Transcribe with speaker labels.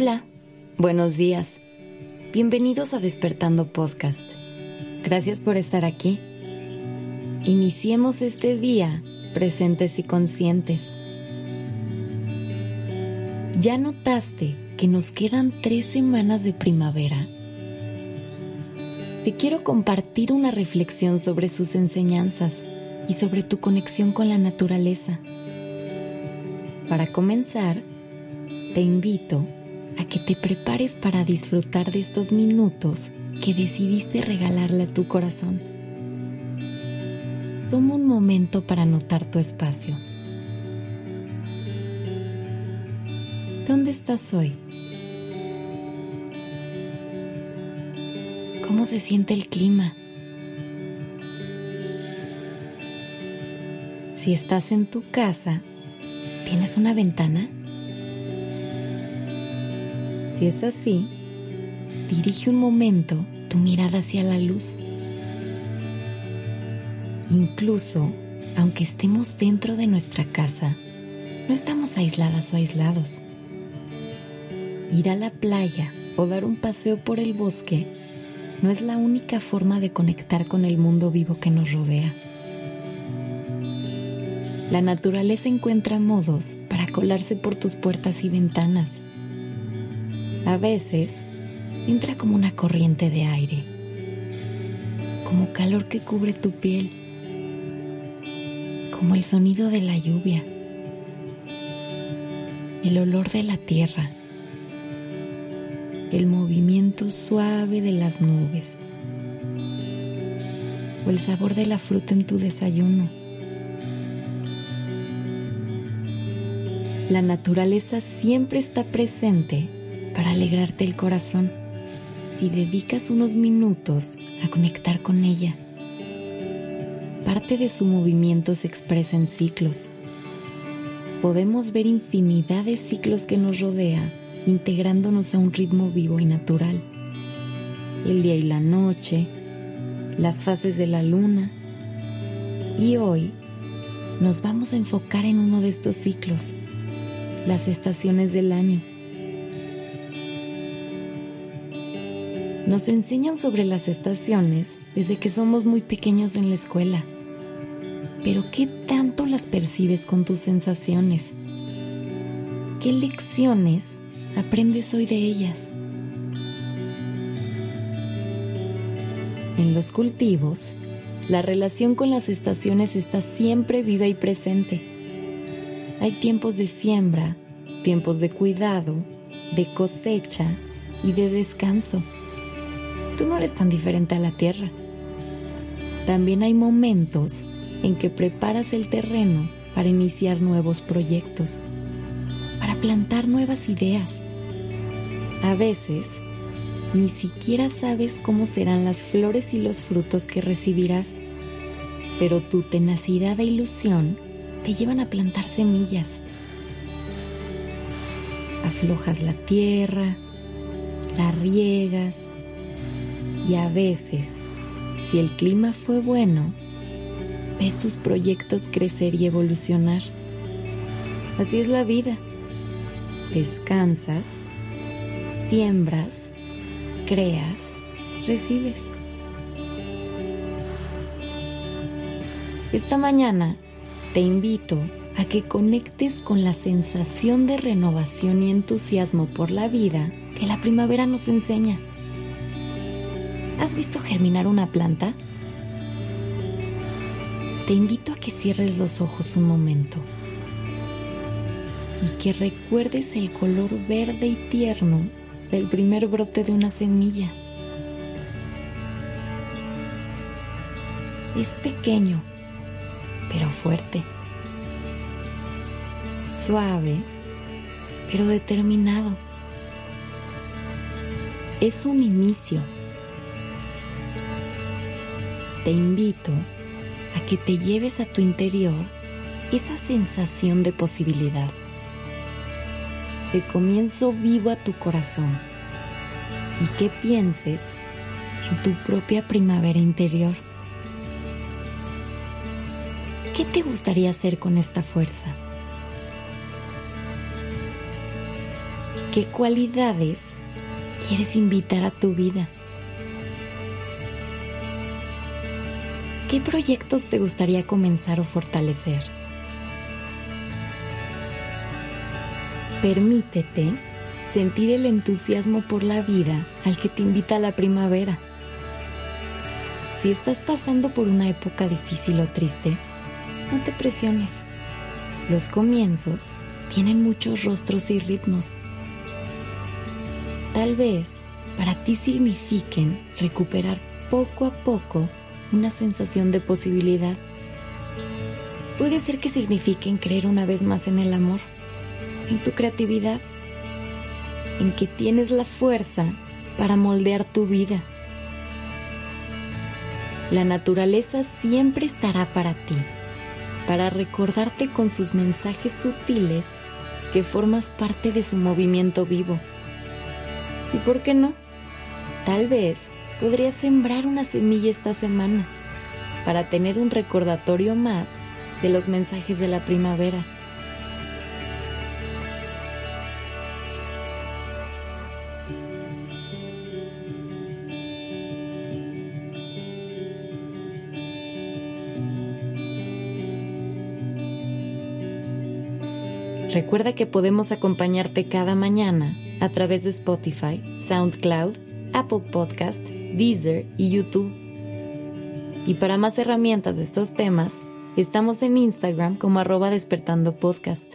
Speaker 1: Hola, buenos días. Bienvenidos a Despertando Podcast. Gracias por estar aquí. Iniciemos este día presentes y conscientes. ¿Ya notaste que nos quedan tres semanas de primavera? Te quiero compartir una reflexión sobre sus enseñanzas y sobre tu conexión con la naturaleza. Para comenzar, te invito a que te prepares para disfrutar de estos minutos que decidiste regalarle a tu corazón. Toma un momento para notar tu espacio. ¿Dónde estás hoy? ¿Cómo se siente el clima? Si estás en tu casa, ¿tienes una ventana? Si es así, dirige un momento tu mirada hacia la luz. Incluso, aunque estemos dentro de nuestra casa, no estamos aisladas o aislados. Ir a la playa o dar un paseo por el bosque no es la única forma de conectar con el mundo vivo que nos rodea. La naturaleza encuentra modos para colarse por tus puertas y ventanas a veces entra como una corriente de aire, como calor que cubre tu piel, como el sonido de la lluvia, el olor de la tierra, el movimiento suave de las nubes o el sabor de la fruta en tu desayuno. La naturaleza siempre está presente para alegrarte el corazón si dedicas unos minutos a conectar con ella. Parte de su movimiento se expresa en ciclos. Podemos ver infinidad de ciclos que nos rodea integrándonos a un ritmo vivo y natural. El día y la noche, las fases de la luna. Y hoy nos vamos a enfocar en uno de estos ciclos, las estaciones del año. Nos enseñan sobre las estaciones desde que somos muy pequeños en la escuela. Pero ¿qué tanto las percibes con tus sensaciones? ¿Qué lecciones aprendes hoy de ellas? En los cultivos, la relación con las estaciones está siempre viva y presente. Hay tiempos de siembra, tiempos de cuidado, de cosecha y de descanso tú no eres tan diferente a la tierra. También hay momentos en que preparas el terreno para iniciar nuevos proyectos, para plantar nuevas ideas. A veces, ni siquiera sabes cómo serán las flores y los frutos que recibirás, pero tu tenacidad e ilusión te llevan a plantar semillas. Aflojas la tierra, la riegas, y a veces, si el clima fue bueno, ves tus proyectos crecer y evolucionar. Así es la vida. Descansas, siembras, creas, recibes. Esta mañana te invito a que conectes con la sensación de renovación y entusiasmo por la vida que la primavera nos enseña. ¿Has visto germinar una planta? Te invito a que cierres los ojos un momento y que recuerdes el color verde y tierno del primer brote de una semilla. Es pequeño, pero fuerte. Suave, pero determinado. Es un inicio te invito a que te lleves a tu interior esa sensación de posibilidad, de comienzo vivo a tu corazón y que pienses en tu propia primavera interior. ¿Qué te gustaría hacer con esta fuerza? ¿Qué cualidades quieres invitar a tu vida? ¿Qué proyectos te gustaría comenzar o fortalecer? Permítete sentir el entusiasmo por la vida al que te invita la primavera. Si estás pasando por una época difícil o triste, no te presiones. Los comienzos tienen muchos rostros y ritmos. Tal vez para ti signifiquen recuperar poco a poco una sensación de posibilidad. Puede ser que signifiquen creer una vez más en el amor, en tu creatividad, en que tienes la fuerza para moldear tu vida. La naturaleza siempre estará para ti, para recordarte con sus mensajes sutiles que formas parte de su movimiento vivo. ¿Y por qué no? Tal vez podrías sembrar una semilla esta semana para tener un recordatorio más de los mensajes de la primavera. Recuerda que podemos acompañarte cada mañana a través de Spotify, SoundCloud, Apple Podcast, Deezer y YouTube. Y para más herramientas de estos temas, estamos en Instagram como arroba despertando podcast.